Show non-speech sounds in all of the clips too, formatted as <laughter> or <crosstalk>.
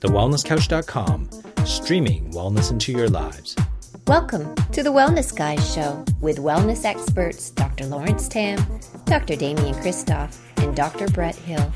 thewellnesscouch.com, streaming wellness into your lives. Welcome to the Wellness Guys Show with wellness experts Dr. Lawrence Tam, Dr. Damian Kristof, and Dr. Brett Hill.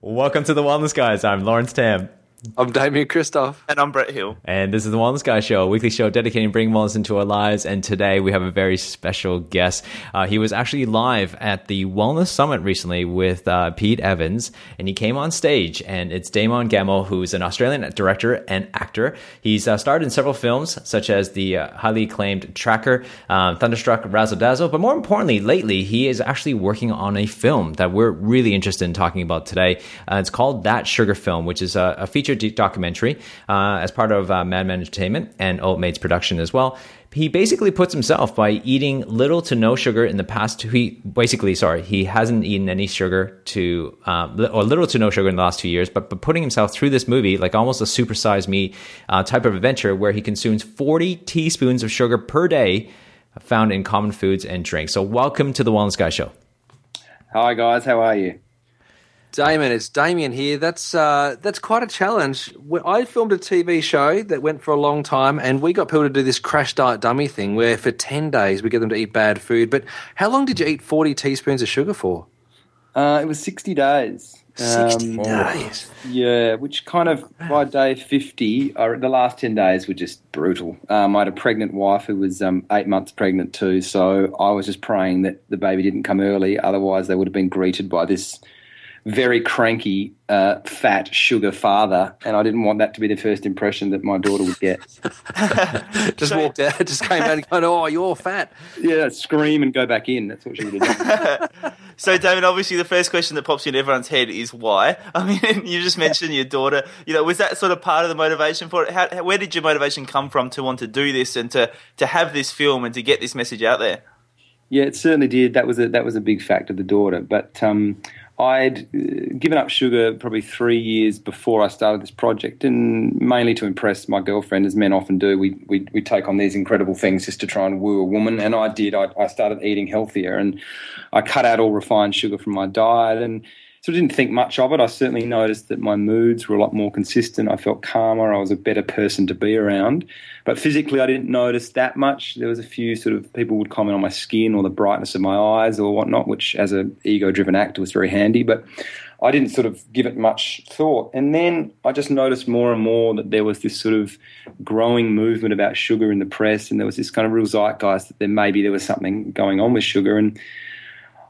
Welcome to the Wellness Guys. I'm Lawrence Tam. I'm Damian Kristof. And I'm Brett Hill. And this is the Wellness Guy Show, a weekly show dedicating bringing wellness into our lives. And today we have a very special guest. Uh, he was actually live at the Wellness Summit recently with uh, Pete Evans, and he came on stage. And it's Damon Gameau, who's an Australian director and actor. He's uh, starred in several films, such as the uh, highly acclaimed Tracker, um, Thunderstruck, Razzle Dazzle. But more importantly, lately, he is actually working on a film that we're really interested in talking about today. Uh, it's called That Sugar Film, which is a, a feature feature documentary uh, as part of uh, Madman Entertainment and Old Mate's production as well. He basically puts himself by eating little to no sugar in the past. Two, he basically, sorry, he hasn't eaten any sugar to uh, or little to no sugar in the last two years. But, but putting himself through this movie, like almost a supersized me uh, type of adventure, where he consumes forty teaspoons of sugar per day, found in common foods and drinks. So, welcome to the Wellness Guy Show. Hi guys, how are you? Damon, it's Damian here. That's uh, that's quite a challenge. I filmed a TV show that went for a long time, and we got people to do this crash diet dummy thing, where for ten days we get them to eat bad food. But how long did you eat forty teaspoons of sugar for? Uh, it was sixty days. Sixty um, days. Yeah, which kind of by day fifty, uh, the last ten days were just brutal. Um, I had a pregnant wife who was um, eight months pregnant too, so I was just praying that the baby didn't come early. Otherwise, they would have been greeted by this very cranky, uh, fat sugar father, and I didn't want that to be the first impression that my daughter would get. <laughs> just so, walked out, <laughs> just came out and going, "Oh, you're fat." Yeah, scream and go back in. That's what she would have done. <laughs> so, David, obviously, the first question that pops in everyone's head is why. I mean, you just mentioned your daughter. You know, was that sort of part of the motivation for it? How, where did your motivation come from to want to do this and to to have this film and to get this message out there? Yeah, it certainly did. That was a that was a big factor, the daughter. But um, I'd uh, given up sugar probably three years before I started this project, and mainly to impress my girlfriend, as men often do. We we, we take on these incredible things just to try and woo a woman, and I did. I, I started eating healthier, and I cut out all refined sugar from my diet, and I didn't think much of it. I certainly noticed that my moods were a lot more consistent. I felt calmer. I was a better person to be around. But physically, I didn't notice that much. There was a few sort of people would comment on my skin or the brightness of my eyes or whatnot, which as an ego-driven actor was very handy. But I didn't sort of give it much thought. And then I just noticed more and more that there was this sort of growing movement about sugar in the press, and there was this kind of real zeitgeist that there maybe there was something going on with sugar. And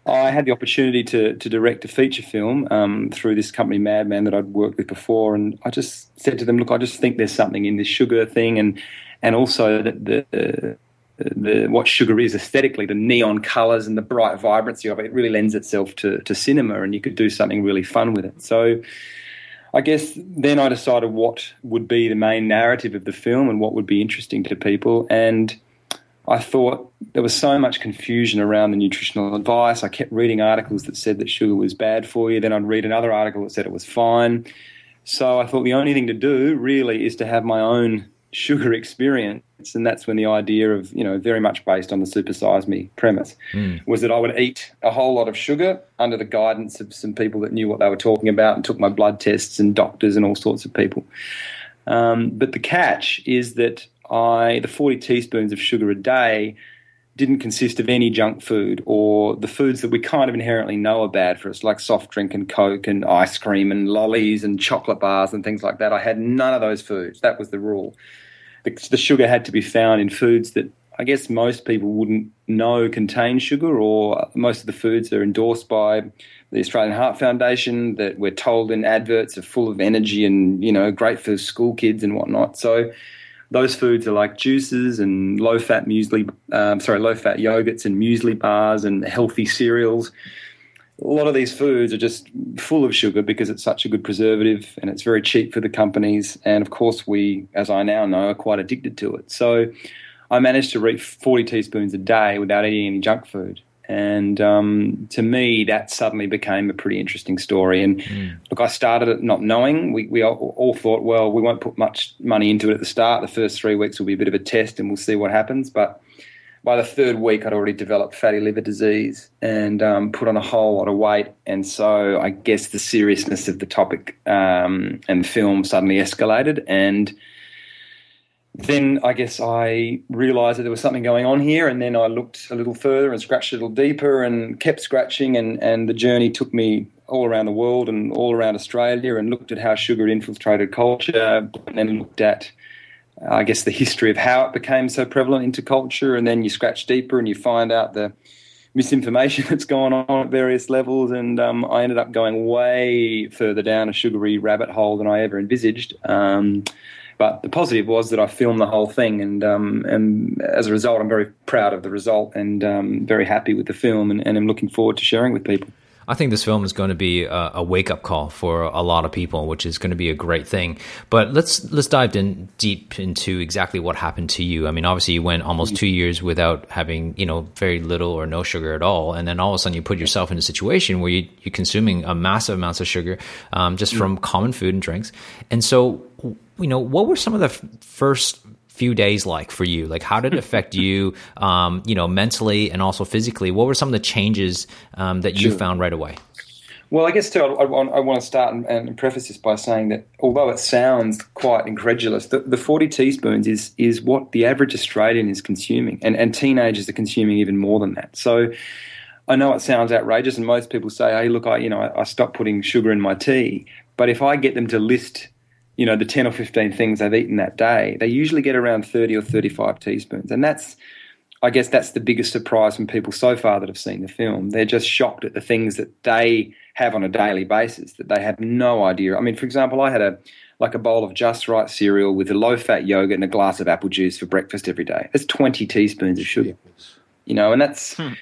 I had the opportunity to to direct a feature film um, through this company Madman that I'd worked with before, and I just said to them, "Look, I just think there's something in this sugar thing, and and also that the, the what sugar is aesthetically, the neon colours and the bright vibrancy of it, it really lends itself to, to cinema, and you could do something really fun with it. So, I guess then I decided what would be the main narrative of the film and what would be interesting to people, and I thought there was so much confusion around the nutritional advice. I kept reading articles that said that sugar was bad for you. Then I'd read another article that said it was fine. So I thought the only thing to do really is to have my own sugar <laughs> experience. And that's when the idea of, you know, very much based on the supersize me premise mm. was that I would eat a whole lot of sugar under the guidance of some people that knew what they were talking about and took my blood tests and doctors and all sorts of people. Um, but the catch is that I the 40 teaspoons of sugar a day didn't consist of any junk food or the foods that we kind of inherently know are bad for us, like soft drink and coke and ice cream and lollies and chocolate bars and things like that. I had none of those foods. That was the rule. The, the sugar had to be found in foods that I guess most people wouldn't know contain sugar, or most of the foods are endorsed by the Australian Heart Foundation that we're told in adverts are full of energy and you know great for school kids and whatnot. So those foods are like juices and low fat muesli, um, sorry, low fat yogurts and muesli bars and healthy cereals. A lot of these foods are just full of sugar because it's such a good preservative and it's very cheap for the companies. And of course, we, as I now know, are quite addicted to it. So I managed to reach 40 teaspoons a day without eating any junk food. And um, to me, that suddenly became a pretty interesting story. And mm. look, I started it not knowing. We, we all, all, thought, well, we won't put much money into it at the start. The first three weeks will be a bit of a test and we'll see what happens. But by the third week, I'd already developed fatty liver disease and um, put on a whole lot of weight. And so I guess the seriousness of the topic um, and the film suddenly escalated. And then I guess I realised that there was something going on here. And then I looked a little further and scratched a little deeper and kept scratching. And, and the journey took me all around the world and all around Australia and looked at how sugar infiltrated culture and then looked at I guess, the history of how it became so prevalent into culture, and then you scratch deeper and you find out the misinformation <laughs> that's going on at various levels. And um, I ended up going way further down a sugary rabbit hole than I ever envisaged. Um, but the positive was that I filmed the whole thing, and um, and as a result, I'm very proud of the result and um, very happy with the film, and, and I'm looking forward to sharing with people. I think this film is going to be a, a wake up call for a lot of people, which is going to be a great thing. But let's let's dive in deep into exactly what happened to you. I mean, obviously you went almost two years without having you know very little or no sugar at all, and then all of a sudden you put yourself in a situation where you, are consuming a massive amounts of sugar um, just from common food and drinks. And so, you know, what were some of the f- first few days like for you? Like, how did it <laughs> affect you, um, you know, mentally and also physically? What were some of the changes um, that you sure. found right away? Well, I guess too, I, I, I want to start and, and, preface this by saying that although it sounds quite incredulous, the, the, 40 teaspoons is is what the average Australian is consuming, and, and teenagers are consuming even more than that. So I know it sounds outrageous, and most people say, "Hey, look, I you know I, I stopped putting sugar in my tea," but if I get them to list you know, the 10 or 15 things they've eaten that day, they usually get around 30 or 35 teaspoons. And that's, I guess that's the biggest surprise from people so far that have seen the film. They're just shocked at the things that they have on a daily basis that they have no idea. I mean, for example, I had a like a bowl of just right cereal with a low fat yogurt and a glass of apple juice for breakfast every day. That's 20 teaspoons of sugar. You know, and that's hmm.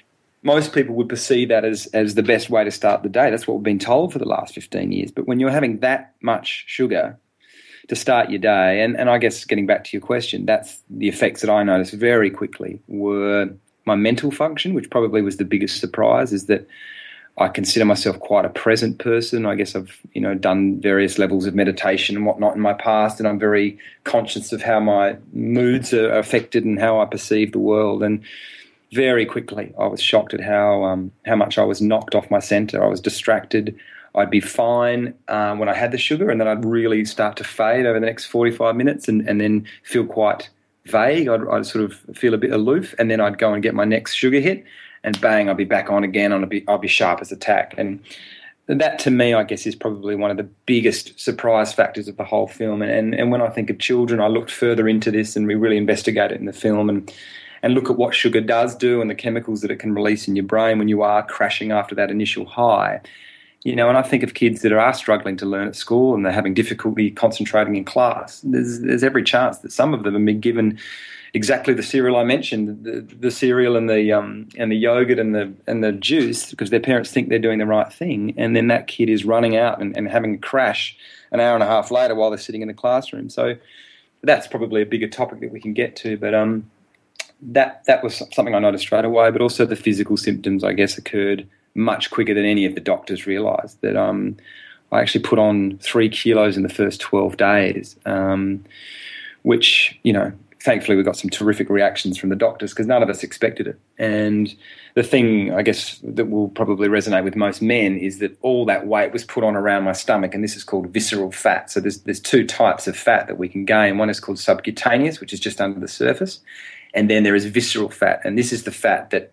most people would perceive that as as the best way to start the day. That's what we've been told for the last 15 years. But when you're having that much sugar, to start your day. And, and I guess getting back to your question, that's the effects that I noticed very quickly were my mental function, which probably was the biggest surprise, is that I consider myself quite a present person. I guess I've you know done various levels of meditation and whatnot in my past, and I'm very conscious of how my moods are affected and how I perceive the world. And very quickly, I was shocked at how um, how much I was knocked off my center. I was distracted. I'd be fine um, when I had the sugar, and then I'd really start to fade over the next 45 minutes and, and then feel quite vague. I'd, I'd, sort of feel a bit aloof, and then I'd go and get my next sugar hit, and bang, I'd be back on again. I'd be, I'd be sharp as a tack. And that, to me, I guess, is probably one of the biggest surprise factors of the whole film. And, and, and when I think of children, I looked further into this, and we really investigate it in the film. And and look at what sugar does do and the chemicals that it can release in your brain when you are crashing after that initial high. You know, and I think of kids that are struggling to learn at school and they're having difficulty concentrating in class. There's, there's every chance that some of them have been given exactly the cereal I mentioned, the, the cereal and the um, and the yogurt and the and the juice, because their parents think they're doing the right thing, and then that kid is running out and, and having a crash an hour and a half later while they're sitting in the classroom. So that's probably a bigger topic that we can get to, but um, that that was something I noticed straight away. But also the physical symptoms, I guess, occurred much quicker than any of the doctors realised. That um, I actually put on three kilos in the first 12 days, um, which, you know, thankfully we got some terrific reactions from the doctors because none of us expected it. And the thing, I guess, that will probably resonate with most men is that all that weight was put on around my stomach, and this is called visceral fat. So there's, there's two types of fat that we can gain. One is called subcutaneous, which is just under the surface, and then there is visceral fat, and this is the fat that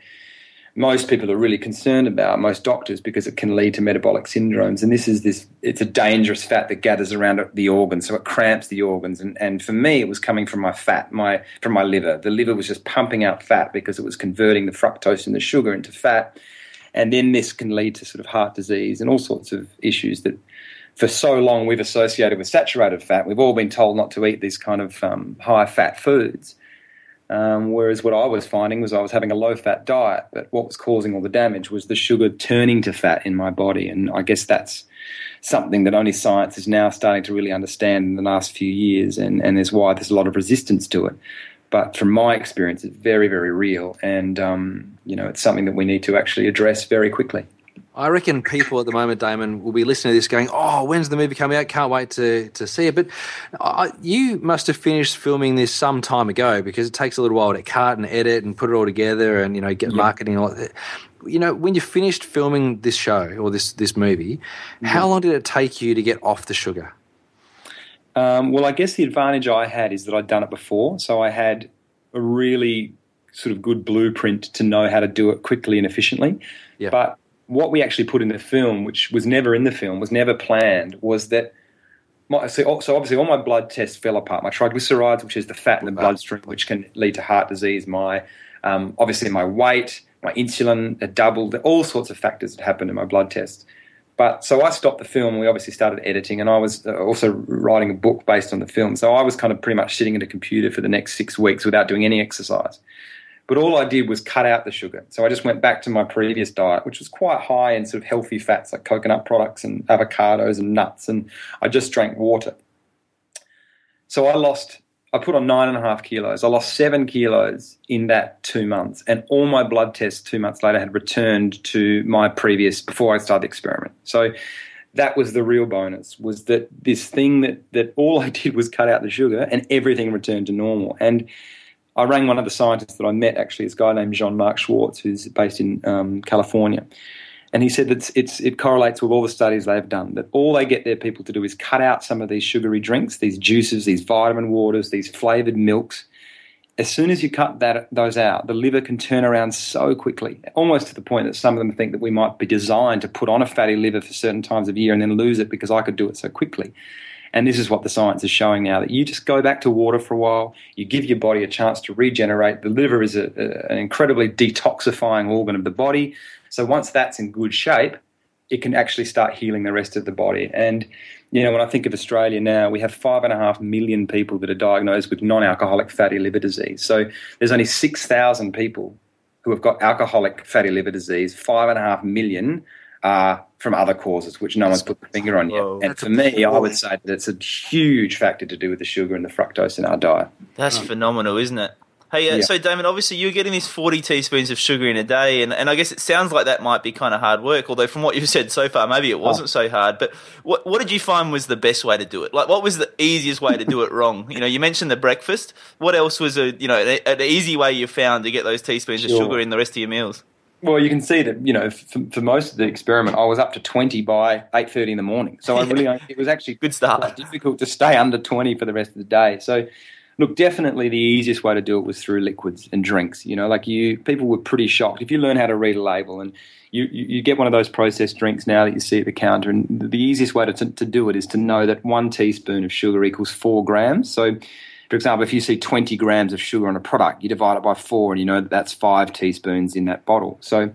most people are really concerned about, most doctors, because it can lead to metabolic syndromes. And this is this, it's a dangerous fat that gathers around the organs, so it cramps the organs. And, and for me, it was coming from my fat, my from my liver. The liver was just pumping out fat because it was converting the fructose and the sugar into fat. And then this can lead to sort of heart disease and all sorts of issues that for so long we've associated with saturated fat. We've all been told not to eat these kind of um, high fat foods. Um, whereas what I was finding was I was having a low fat diet, but what was causing all the damage was the sugar turning to fat in my body. And I guess that's something that only science is now starting to really understand in the last few years, and, and is why there's a lot of resistance to it. But from my experience, it's very, very real, and um, you know, it's something that we need to actually address very quickly. I reckon people at the moment, Damon, will be listening to this going, "Oh, when's the movie coming out? Can't wait to to see it." But uh, you must have finished filming this some time ago because it takes a little while to cut and edit and put it all together and you know get marketing and all that. You know, when you finished filming this show or this this movie, how long did it take you to get off the sugar? Um, well, I guess the advantage I had is that I'd done it before, so I had a really sort of good blueprint to know how to do it quickly and efficiently. Yeah. But what we actually put in the film, which was never in the film, was never planned, was that. My, so, so obviously, all my blood tests fell apart. My triglycerides, which is the fat in the bloodstream, which can lead to heart disease. My um, obviously my weight, my insulin had doubled. All sorts of factors had happened in my blood tests. But so I stopped the film. and We obviously started editing, and I was uh, also writing a book based on the film. So I was kind of pretty much sitting at a computer for the next six weeks without doing any exercise. But all I did was cut out the sugar. So I just went back to my previous diet, which was quite high in sort of healthy fats like coconut products and avocados and nuts. And I just drank water. So I lost, I put on nine and a half kilos. I lost seven kilos in that two months. And all my blood tests two months later had returned to my previous, before I started the experiment. So that was the real bonus was that this thing that, that all <laughs> I did was cut out the sugar and everything returned to normal. And I rang one of the scientists that I met, actually, this guy named Jean Marc Schwarz, who's based in um, California. And he said that it's, it correlates with all the studies they've done, that all they get their people to do is cut out some of these sugary drinks, these juices, these vitamin waters, these flavored milks. As soon as you cut that, those out, the liver can turn around so quickly, almost to the point that some of them think that we might be designed to put on a fatty liver for certain times of year and then lose it because I could do it so quickly. And this is what the science is showing now that you just go back to water for a while, you give your body a chance to regenerate. The liver is a, a, an incredibly detoxifying organ of the body. So once that's in good shape, it can actually start healing the rest of the body. And, you know, when I think of Australia now, we have five and a half million people that are diagnosed with non alcoholic fatty liver disease. So there's only 6,000 people who have got alcoholic fatty liver disease, five and a half million are from other causes, which no one's put the finger on yet. Whoa. And for me, I would say that it's a huge factor to do with the sugar and the fructose in our diet. That's phenomenal, isn't it? Hey, uh, Yeah. so Damon, obviously you're getting these 40 teaspoons of sugar in a day, and, and I guess it sounds like that might be kind of hard work, although from what you've said so far, maybe it wasn't so hard. But what, what did you find was the best way to do it? Like, what was the easiest way to do it <laughs> wrong? You know, you mentioned the breakfast. What else was a, you know, an, an easy way you found to get those teaspoons of sugar in the rest of your meals? Well, you can see that you know for, for most of the experiment, I was up to twenty by eight thirty in the morning. So I <laughs> really, it was actually Good start. difficult to stay under twenty for the rest of the day. So, look, definitely the easiest way to do it was through liquids and drinks. You know, like you, people were pretty shocked if you learn how to read a label and you, you, you get one of those processed drinks now that you see at the counter, and the easiest way to, to, to do it is to know that one teaspoon of sugar equals four grams. So, for example, if you see 20 grams of sugar on a product, you divide it by four and you know that that's five teaspoons in that bottle. So,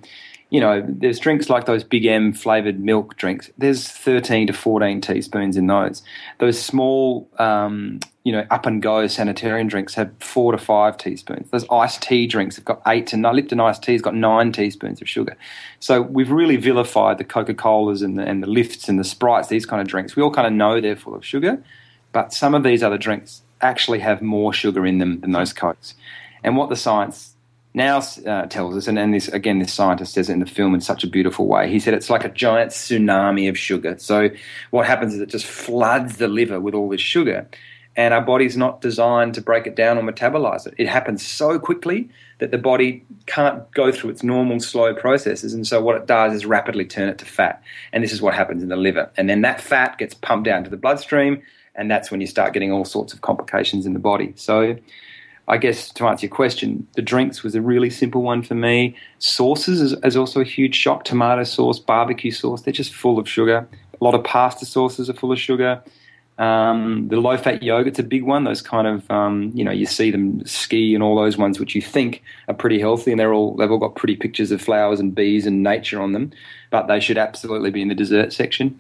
you know, there's drinks like those Big M flavored milk drinks. There's 13 to 14 teaspoons in those. Those small, um, you know, up and go Sanitarium drinks have four to five teaspoons. Those iced tea drinks have got eight to nine. Lipton iced tea's got nine teaspoons of sugar. So we've really vilified the Coca Colas and the, and the Lifts and the Sprites, these kind of drinks. We all kind of know they're full of sugar, but some of these other drinks actually have more sugar in them than those Cokes. And what the science now uh, tells us, and, and this again, this scientist says it in the film in such a beautiful way. He said it's like a giant tsunami of sugar. So what happens is it just floods the liver with all this sugar, and our body's not designed to break it down or metabolize it. It happens so quickly that the body can't go through its normal slow processes, and so what it does is rapidly turn it to fat, and this is what happens in the liver, and then that fat gets pumped down to the bloodstream, and that's when you start getting all sorts of complications in the body. So. I guess to answer your question, the drinks was a really simple one for me. Sauces is, is also a huge shock. Tomato sauce, barbecue sauce, they're just full of sugar. A lot of pasta sauces are full of sugar. Um, the low fat yogurt's a big one. Those kind of, um, you know, you see them ski and all those ones which you think are pretty healthy, and they're all they've all got pretty pictures of flowers and bees and nature on them, but they should absolutely be in the dessert section.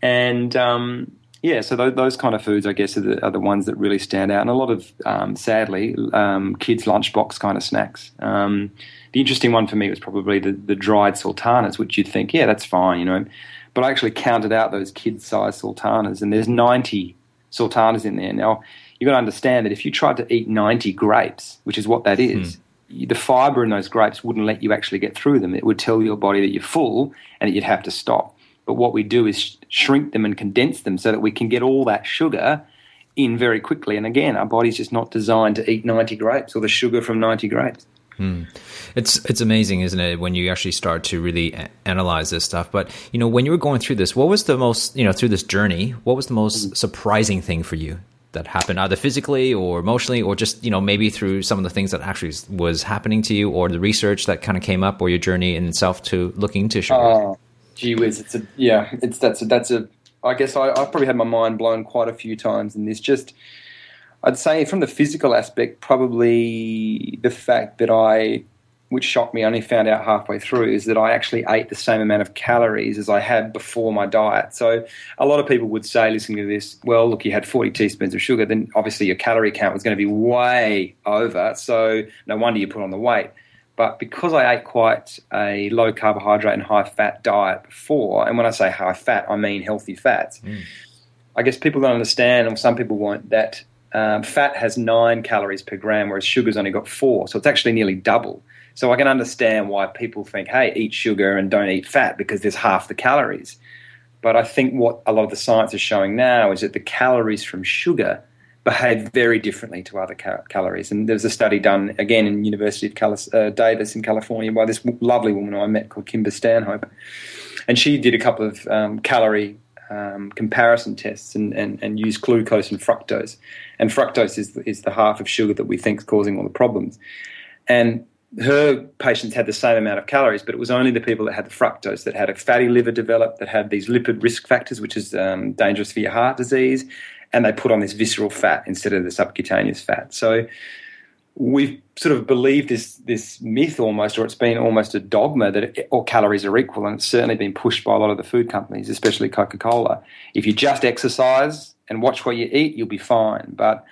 And um, yeah, so those, those kind of foods, I guess, are the, are the ones that really stand out. And a lot of, um, sadly, um, kids' lunchbox kind of snacks. Um, the interesting one for me was probably the, the dried sultanas, which you'd think, yeah, that's fine, you know. But I actually counted out those kid-sized sultanas, and there's 90 sultanas in there. Now, you've got to understand that if you tried to eat 90 grapes, which is what that is, the fiber in those grapes wouldn't let you actually get through them. It would tell your body that you're full and that you'd have to stop. But what we do is shrink them and condense them so that we can get all that sugar in very quickly. And again, our body's just not designed to eat 90 grapes or the sugar from 90 grapes. Hmm. It's it's amazing, isn't it, when you actually start to really a- analyze this stuff. But you know, when you were going through this, what was the most you know through this journey? What was the most mm. surprising thing for you that happened, either physically or emotionally, or just you know maybe through some of the things that actually was happening to you, or the research that kind of came up, or your journey in itself to looking into sugar? Oh, gee whiz! It's a yeah. It's that's a, that's a. I guess I, I've probably had my mind blown quite a few times, and this just I'd say from the physical aspect, probably the fact that I, which shocked me, I only found out halfway through, is that I actually ate the same amount of calories as I had before my diet. So a lot of people would say, listening to this, well, look, you had 40 teaspoons of sugar, then obviously your calorie count was going to be way over. So no wonder you put on the weight. But because I ate quite a low carbohydrate and high fat diet before, and when I say high fat, I mean healthy fats. Mm. I guess people don't understand, or some people won't, that um, fat has nine calories per gram, whereas sugar's only got four. So it's actually nearly double. So I can understand why people think, hey, eat sugar and don't eat fat because there's half the calories. But I think what a lot of the science is showing now is that the calories from sugar behave very differently to other calories. And there was a study done again in University of uh, Davis in California by this lovely woman I met called Kimber Stanhope, and she did a couple of um, calorie um, comparison tests and, and, and used glucose and fructose and fructose is is the half of sugar that we think is causing all the problems. And her patients had the same amount of calories, but it was only the people that had the fructose that had a fatty liver develop, that had these lipid risk factors, which is um, dangerous for your heart disease, and they put on this visceral fat instead of the subcutaneous fat. So we've sort of believed this this myth almost, or it's been almost a dogma that it, all calories are equal, and it's certainly been pushed by a lot of the food companies, especially Coca Cola. If you just exercise and watch what you eat, you'll be fine. But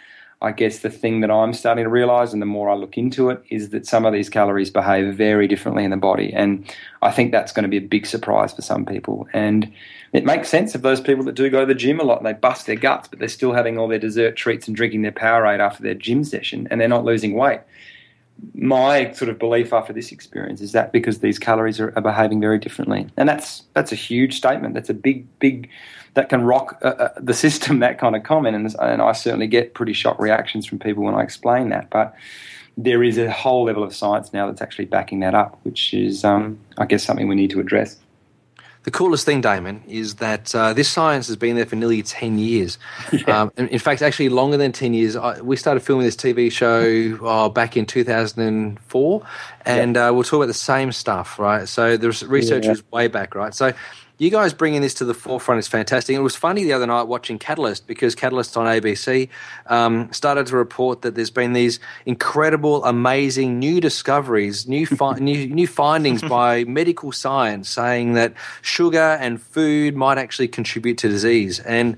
I guess the thing that I'm starting to realize, and the more I look into it, is that some of these calories behave very differently in the body. And I think that's going to be a big surprise for some people. And it makes sense of those people that do go to the gym a lot and they bust their guts, but they're still having all their dessert treats and drinking their Powerade after their gym session and they're not losing weight. My sort of belief after this experience is that because these calories are, are behaving very differently. And that's, that's a huge statement. That's a big, big that can rock uh, uh, the system. <laughs> That kind of comment, and, and I certainly get pretty shocked reactions from people when I explain that. But there is a whole level of science now that's actually backing that up, which is, um, I guess, something we need to address. The coolest thing, Damon, is that uh, this science has been there for nearly 10 years. <laughs> Yeah. Um, in fact, actually longer than 10 years. I, we started filming this TV show oh, back in 2004, and yeah. uh, we'll talk about the same stuff, right? So the research yeah. way back, right? So you guys bringing this to the forefront is fantastic. It was funny the other night watching Catalyst because Catalyst on ABC um, started to report that there's been these incredible, amazing new discoveries, new fi- <laughs> new, new findings by medical science saying that sugar and food might actually contribute to disease. And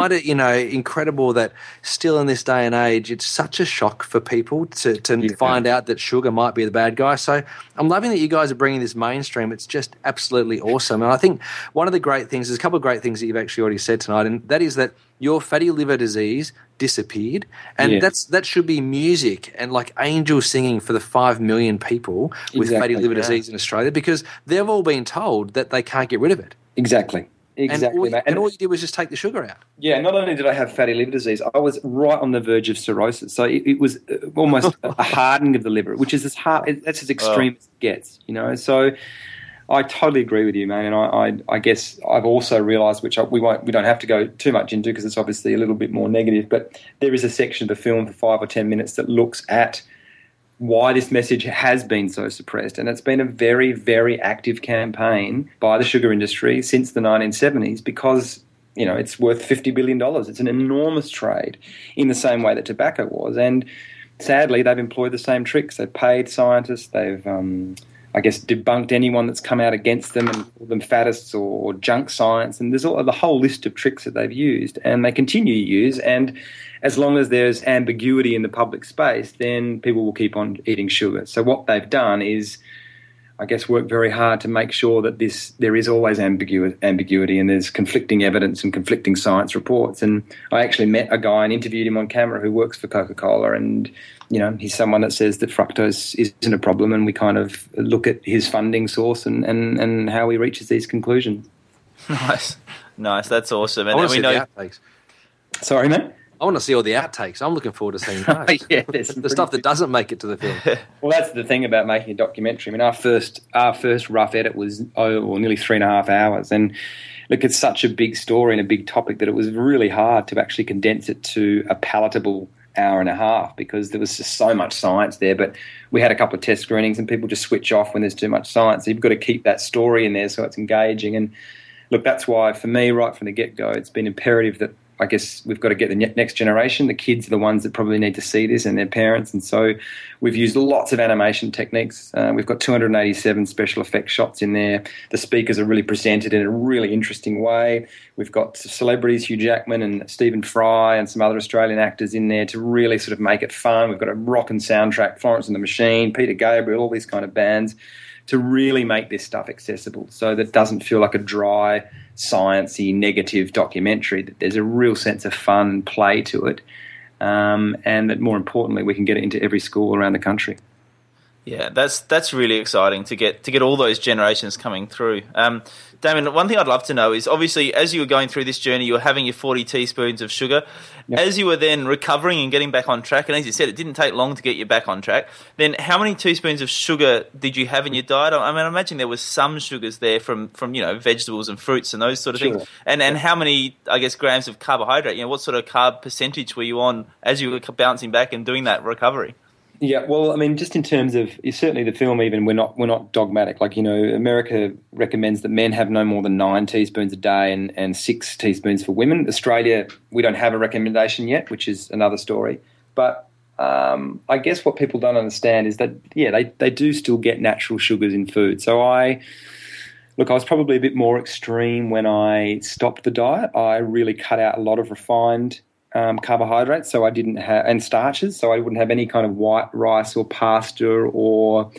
find it, you know, incredible that still in this day and age, it's such a shock for people to, to yeah. find out that sugar might be the bad guy. So I'm loving that you guys are bringing this mainstream. It's just absolutely awesome. And I think one of the great things, there's a couple of great things that you've actually already said tonight, and that is that your fatty liver disease disappeared, and yeah. that's that should be music and like angels singing for the five million people with exactly, fatty liver yeah. disease in Australia because they've all been told that they can't get rid of it. Exactly. Exactly, and all, and all, you did was just take the sugar out. Yeah, not only did I have fatty liver disease, I was right on the verge of cirrhosis. So it, it was uh, almost <laughs> a hardening of the liver, which is as hard. That's as extreme as it gets. You know, so I totally agree with you, man. And I, I, I guess I've also realised, which I, we won't, we don't have to go too much into because it's obviously a little bit more negative. But there is a section of the film for five or ten minutes that looks at why this message has been so suppressed, and it's been a very, very active campaign by the sugar industry since the 1970s because you know it's worth 50 billion dollars. It's an enormous trade, in the same way that tobacco was, and sadly they've employed the same tricks. They've paid scientists. They've um, I guess, debunked anyone that's come out against them and called them faddists or, or junk science. And there's all, the whole list of tricks that they've used and they continue to use. And as long as there's ambiguity in the public space, then people will keep on eating sugar. So what they've done is, I guess, work very hard to make sure that this there is always ambigu- ambiguity and there's conflicting evidence and conflicting science reports. And I actually met a guy and interviewed him on camera who works for Coca Cola, and you know he's someone that says that fructose isn't a problem, and we kind of look at his funding source and and, and how he reaches these conclusions. <laughs> Nice, nice. That's awesome. And want to we know the. Sorry, mate. I want to see all the outtakes. I'm looking forward to seeing <laughs> those. Yeah, the stuff that doesn't make it to the film. <laughs> Well, that's the thing about making a documentary. I mean, our first our first rough edit was oh, well, nearly three and a half hours, and look, it's such a big story and a big topic that it was really hard to actually condense it to a palatable hour and a half because there was just so much science there. But we had a couple of test screenings, and people just switch off when there's too much science. So you've got to keep that story in there so it's engaging. And look, that's why for me, right from the get go, it's been imperative that I guess we've got to get the next generation. The kids are the ones that probably need to see this and their parents. And so we've used lots of animation techniques. Uh, we've got 287 special effects shots in there. The speakers are really presented in a really interesting way. We've got celebrities, Hugh Jackman and Stephen Fry, and some other Australian actors in there to really sort of make it fun. We've got a rockin' soundtrack, Florence and the Machine, Peter Gabriel, all these kind of bands to really make this stuff accessible so that it doesn't feel like a dry, sciencey, negative documentary, that there's a real sense of fun and play to it. Um, and that more importantly, we can get it into every school around the country. Yeah, that's that's really exciting to get to get all those generations coming through. Um, Damon, one thing I'd love to know is obviously as you were going through this journey, you were having your forty teaspoons of sugar. Yep. As you were then recovering and getting back on track, and as you said, it didn't take long to get you back on track. Then, how many teaspoons of sugar did you have in your diet? I mean, I imagine there was some sugars there from from you know vegetables and fruits and those sort of Sure. things. And and how many, I guess, grams of carbohydrate? You know, what sort of carb percentage were you on as you were bouncing back and doing that recovery? Yeah, well, I mean, just in terms of certainly the film, even we're not we're not dogmatic. Like you know, America recommends that men have no more than nine teaspoons a day, and and six teaspoons for women. Australia, we don't have a recommendation yet, which is another story. But um, I guess what people don't understand is that yeah, they they do still get natural sugars in food. So I. Look, I was probably a bit more extreme when I stopped the diet. I really cut out a lot of refined um, carbohydrates, so I didn't have and starches, so I wouldn't have any kind of white rice or pasta or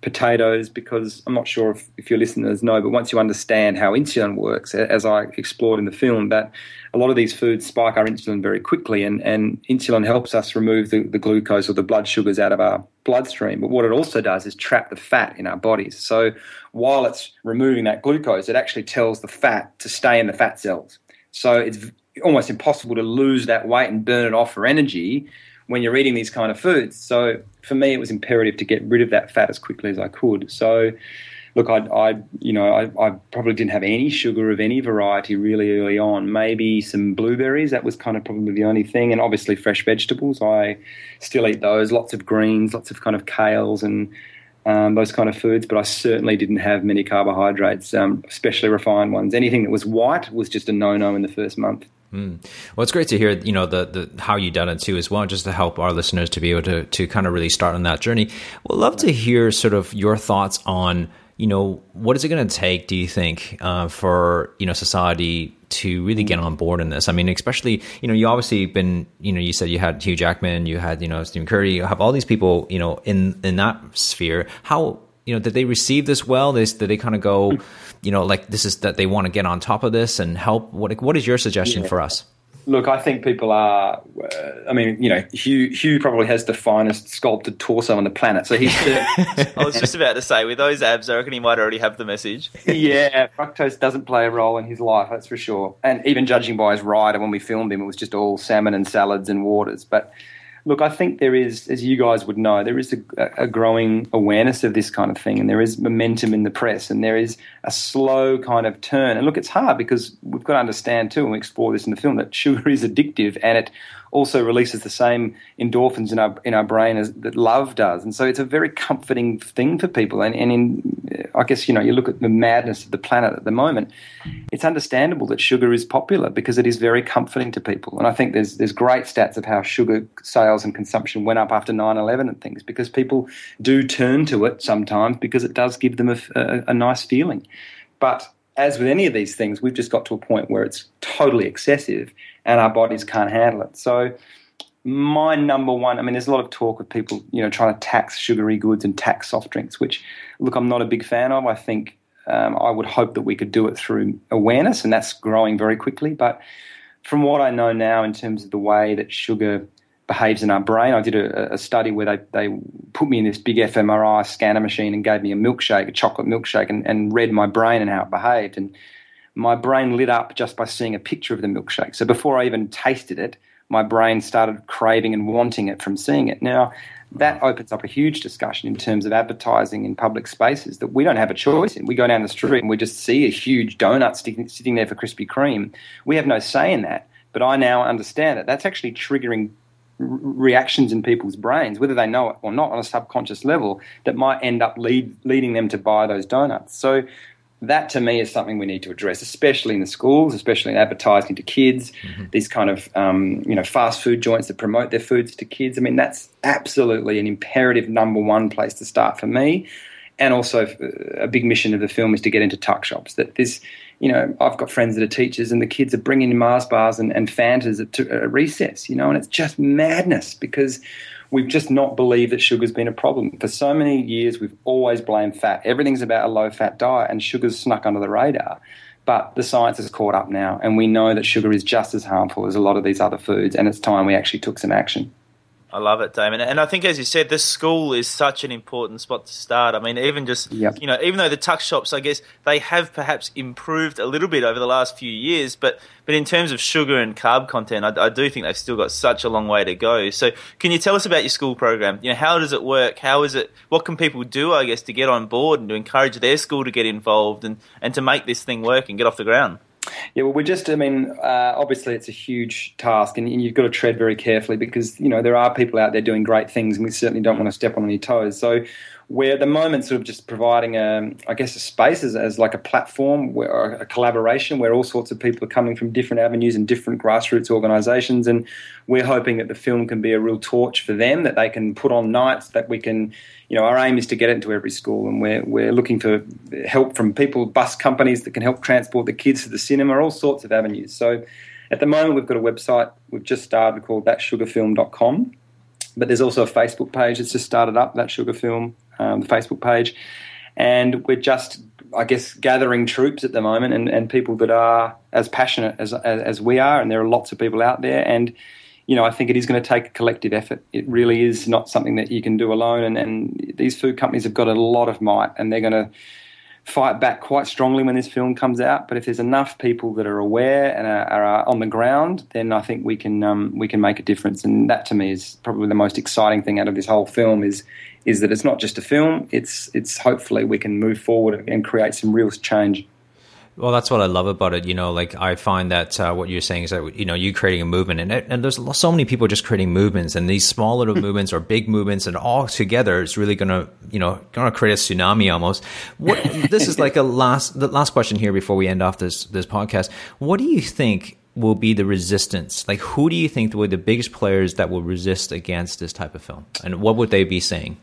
potatoes because I'm not sure if, if your listeners know, but once you understand how insulin works, as I explored in the film, that a lot of these foods spike our insulin very quickly, and, and insulin helps us remove the, the glucose or the blood sugars out of our bloodstream. But what it also does is trap the fat in our bodies. So while it's removing that glucose, it actually tells the fat to stay in the fat cells. So it's almost impossible to lose that weight and burn it off for energy when you're eating these kind of foods. So for me, it was imperative to get rid of that fat as quickly as I could. So look, I, I you know, I, I probably didn't have any sugar of any variety really early on. Maybe some blueberries. That was kind of probably the only thing, and obviously fresh vegetables. I still eat those. Lots of greens, lots of kind of kales and. Um, those kind of foods, but I certainly didn't have many carbohydrates, um, especially refined ones. Anything that was white was just a no-no in the first month. Well, it's great to hear, you know, the, the how you done it too as well, just to help our listeners to be able to to kind of really start on that journey. We'd love to hear sort of your thoughts on, you know, what is it going to take? Do you think uh, for you know society to really get on board in this? I mean, especially you know, you obviously been, you know, you said you had Hugh Jackman, you had you know Stephen Curry, you have all these people, you know, in in that sphere. How you know did they receive this well? They, did they kind of go, you know, like this is that they want to get on top of this and help? What what is your suggestion for us? Look, I think people are. Uh, I mean, you know, Hugh Hugh probably has the finest sculpted torso on the planet. So he's, <laughs> I was just about to say, with those abs, I reckon he might already have the message. yeah, fructose doesn't play a role in his life, that's for sure. And even judging by his rider, when we filmed him, it was just all salmon and salads and waters. But look, I think there is, as you guys would know, there is a, a growing awareness of this kind of thing, and there is momentum in the press, and there is a slow kind of turn. And look, it's hard because we've got to understand too, and we explore this in the film, that sugar is addictive, and it also releases the same endorphins in our in our brain as that love does, and so it's a very comforting thing for people. And, and in, I guess you know, you look at the madness of the planet at the moment. It's understandable that sugar is popular because it is very comforting to people. And I think there's there's great stats of how sugar sales and consumption went up after 9/11 and things because people do turn to it sometimes because it does give them a, a, a nice feeling. But as with any of these things, we've just got to a point where it's totally excessive and our bodies can't handle it. So, my number one, I mean, there's a lot of talk of people, you know, trying to tax sugary goods and tax soft drinks, which, look, I'm not a big fan of. I think um, I would hope that we could do it through awareness, and that's growing very quickly. But from what I know now, in terms of the way that sugar behaves in our brain, I did a, a study where they, they put me in this big fMRI scanner machine and gave me a milkshake, a chocolate milkshake, and, and read my brain and how it behaved. And my brain lit up just by seeing a picture of the milkshake. So before I even tasted it, my brain started craving and wanting it from seeing it. Now, that opens up a huge discussion in terms of advertising in public spaces that we don't have a choice in. We go down the street and we just see a huge donut sitting, sitting there for Krispy Kreme. We have no say in that. But I now understand that that's actually triggering reactions in people's brains, whether they know it or not, on a subconscious level, that might end up lead, leading them to buy those donuts. So that to me is something we need to address, especially in the schools, especially in advertising to kids. Mm-hmm. These kind of um, you know fast food joints that promote their foods to kids. I mean, that's absolutely an imperative number one place to start for me. And also, uh, a big mission of the film is to get into tuck shops. That this, you know, I've got friends that are teachers, and the kids are bringing in Mars bars and, and Fantas at, at recess. You know, and it's just madness because we've just not believed that sugar's been a problem. For so many years, we've always blamed fat. Everything's about a low fat diet, and sugar's snuck under the radar. But the science has caught up now, and we know that sugar is just as harmful as a lot of these other foods, and it's time we actually took some action. I love it, Damon. And I think, as you said, the school is such an important spot to start. I mean, even just, yep. you know, even though the tuck shops, I guess, they have perhaps improved a little bit over the last few years, but, but in terms of sugar and carb content, I, I do think they've still got such a long way to go. So, can you tell us about your school program? You know, how does it work? How is it, what can people do, I guess, to get on board and to encourage their school to get involved and, and to make this thing work and get off the ground? Yeah, well, we're just, I mean, uh, obviously it's a huge task and you've got to tread very carefully because, you know, there are people out there doing great things and we certainly don't want to step on any toes. So we're at the moment sort of just providing, a, I guess, a space as, as like a platform, where, a collaboration where all sorts of people are coming from different avenues and different grassroots organisations. And we're hoping that the film can be a real torch for them, that they can put on nights, that we can, you know, our aim is to get it into every school. And we're, we're looking for help from people, bus companies that can help transport the kids to the cinema, all sorts of avenues. So at the moment, we've got a website we've just started called thatsugarfilm.com. But there's also a Facebook page that's just started up, That Sugar Film um, the Facebook page, and we're just, I guess, gathering troops at the moment and, and people that are as passionate as, as, as we are, and there are lots of people out there, and you know, I think it is going to take a collective effort. It really is not something that you can do alone, and, and these food companies have got a lot of might, and they're going to fight back quite strongly when this film comes out. But if there's enough people that are aware and are, are on the ground, then I think we can um, we can make a difference. And that to me is probably the most exciting thing out of this whole film is is that it's not just a film. It's it's hopefully we can move forward and create some real change. Well, that's what I love about it. You know, like I find that uh, what you're saying is that you know you creating a movement, and and there's so many people just creating movements, and these small little <laughs> movements or big movements, and all together, it's really gonna you know gonna create a tsunami almost. What <laughs> this is like a last the last question here before we end off this this podcast. What do you think will be the resistance? Like, who do you think were the biggest players that will resist against this type of film, and what would they be saying?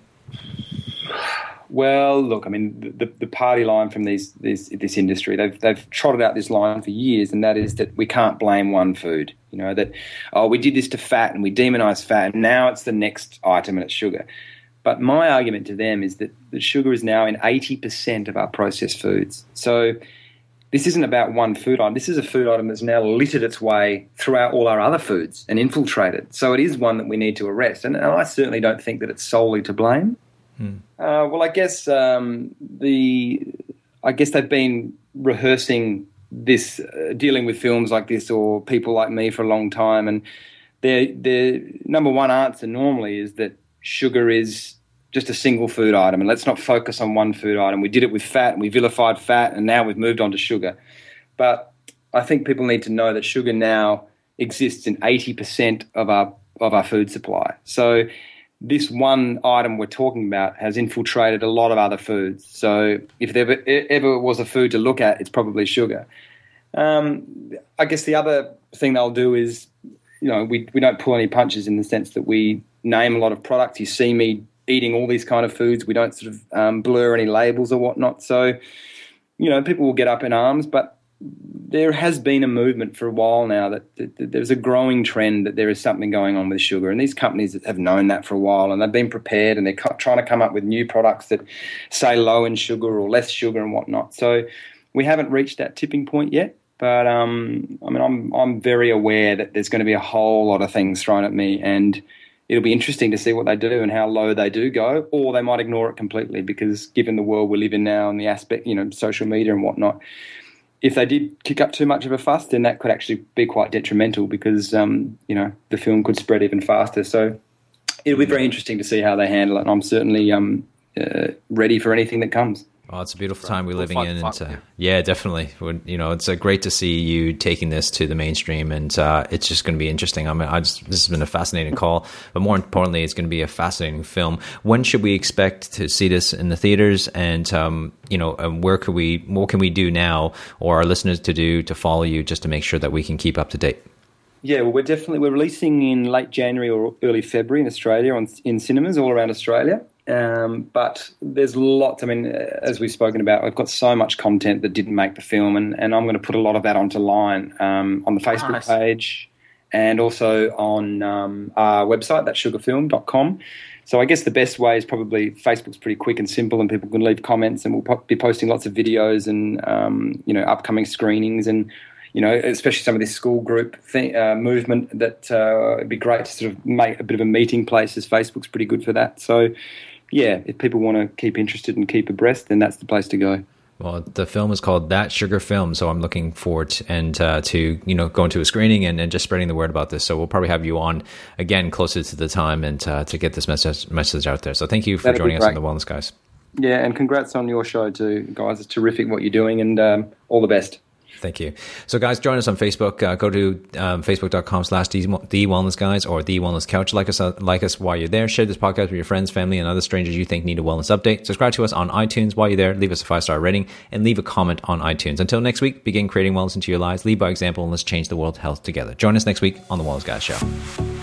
Well, look, I mean, the, the party line from these, this industry, they've, they've trotted out this line for years, and that is that we can't blame one food. You know, that, oh, we did this to fat and we demonized fat, and now it's the next item and it's sugar. But my argument to them is that the sugar is now in 80% of our processed foods. So this isn't about one food item. This is a food item that's now littered its way throughout all our other foods and infiltrated. So it is one that we need to arrest. And I certainly don't think that it's solely to blame. Hmm. Uh, well, I guess um, the I guess they've been rehearsing this, uh, dealing with films like this or people like me for a long time, and their their number one answer normally is that sugar is just a single food item, and let's not focus on one food item. We did it with fat, and we vilified fat, and now we've moved on to sugar. But I think people need to know that sugar now exists in eighty percent of our of our food supply. So this one item we're talking about has infiltrated a lot of other foods. So if there ever was a food to look at, it's probably sugar. Um, I guess the other thing they'll do is, you know, we, we don't pull any punches in the sense that we name a lot of products. You see me eating all these kind of foods. We don't sort of um, blur any labels or whatnot. So, you know, people will get up in arms, but there has been a movement for a while now that, that, that, there's a growing trend that there is something going on with sugar, and these companies have known that for a while, and they've been prepared, and they're trying to come up with new products that say low in sugar or less sugar and whatnot. So we haven't reached that tipping point yet, but um, I mean, I'm I'm very aware that there's going to be a whole lot of things thrown at me, and it'll be interesting to see what they do and how low they do go, or they might ignore it completely because given the world we live in now and the aspect, you know, social media and whatnot, if they did kick up too much of a fuss, then that could actually be quite detrimental because um, you know the film could spread even faster. So it'll be very interesting to see how they handle it, and I'm certainly um, uh, ready for anything that comes. Oh, it's a beautiful time we're living in, and uh, yeah, definitely. You know, it's uh, great to see you taking this to the mainstream, and uh, it's just going to be interesting. I mean, I just, this has been a fascinating call, but more importantly, it's going to be a fascinating film. When should we expect to see this in the theaters? And um, you know, um, where could we? What can we do now, or our listeners to do to follow you, just to make sure that we can keep up to date? Yeah, well, we're definitely we're releasing in late January or early February in Australia on in cinemas all around Australia. Um, but there's lots. I mean, as we've spoken about, we've got so much content that didn't make the film, and, and I'm going to put a lot of that onto line um, on the Facebook nice. page and also on um, our website, that's sugarfilm.com. So I guess the best way is probably Facebook's pretty quick and simple, and people can leave comments, and we'll po- be posting lots of videos and um, you know upcoming screenings and you know, especially some of this school group thing, uh, movement, that uh, it'd be great to sort of make a bit of a meeting place, as Facebook's pretty good for that. So, yeah, if people want to keep interested and keep abreast, then that's the place to go. Well, the film is called That Sugar Film, so I'm looking forward to, and uh, to you know going to a screening and, and just spreading the word about this. So we'll probably have you on again closer to the time and uh, to get this message message out there. So thank you for That'd joining us on the Wellness Guys. Yeah, and congrats on your show too, guys. It's terrific what you're doing, and um, all the best. Thank you. So, guys, join us on Facebook. Uh, go to um, facebook.com slash the wellness guys or the wellness couch. Like us, uh, like us while you're there. Share this podcast with your friends, family, and other strangers you think need a wellness update. Subscribe to us on iTunes while you're there. Leave us a five star rating and leave a comment on iTunes. Until next week, begin creating wellness into your lives. Lead by example and let's change the world health together. Join us next week on the Wellness Guys Show.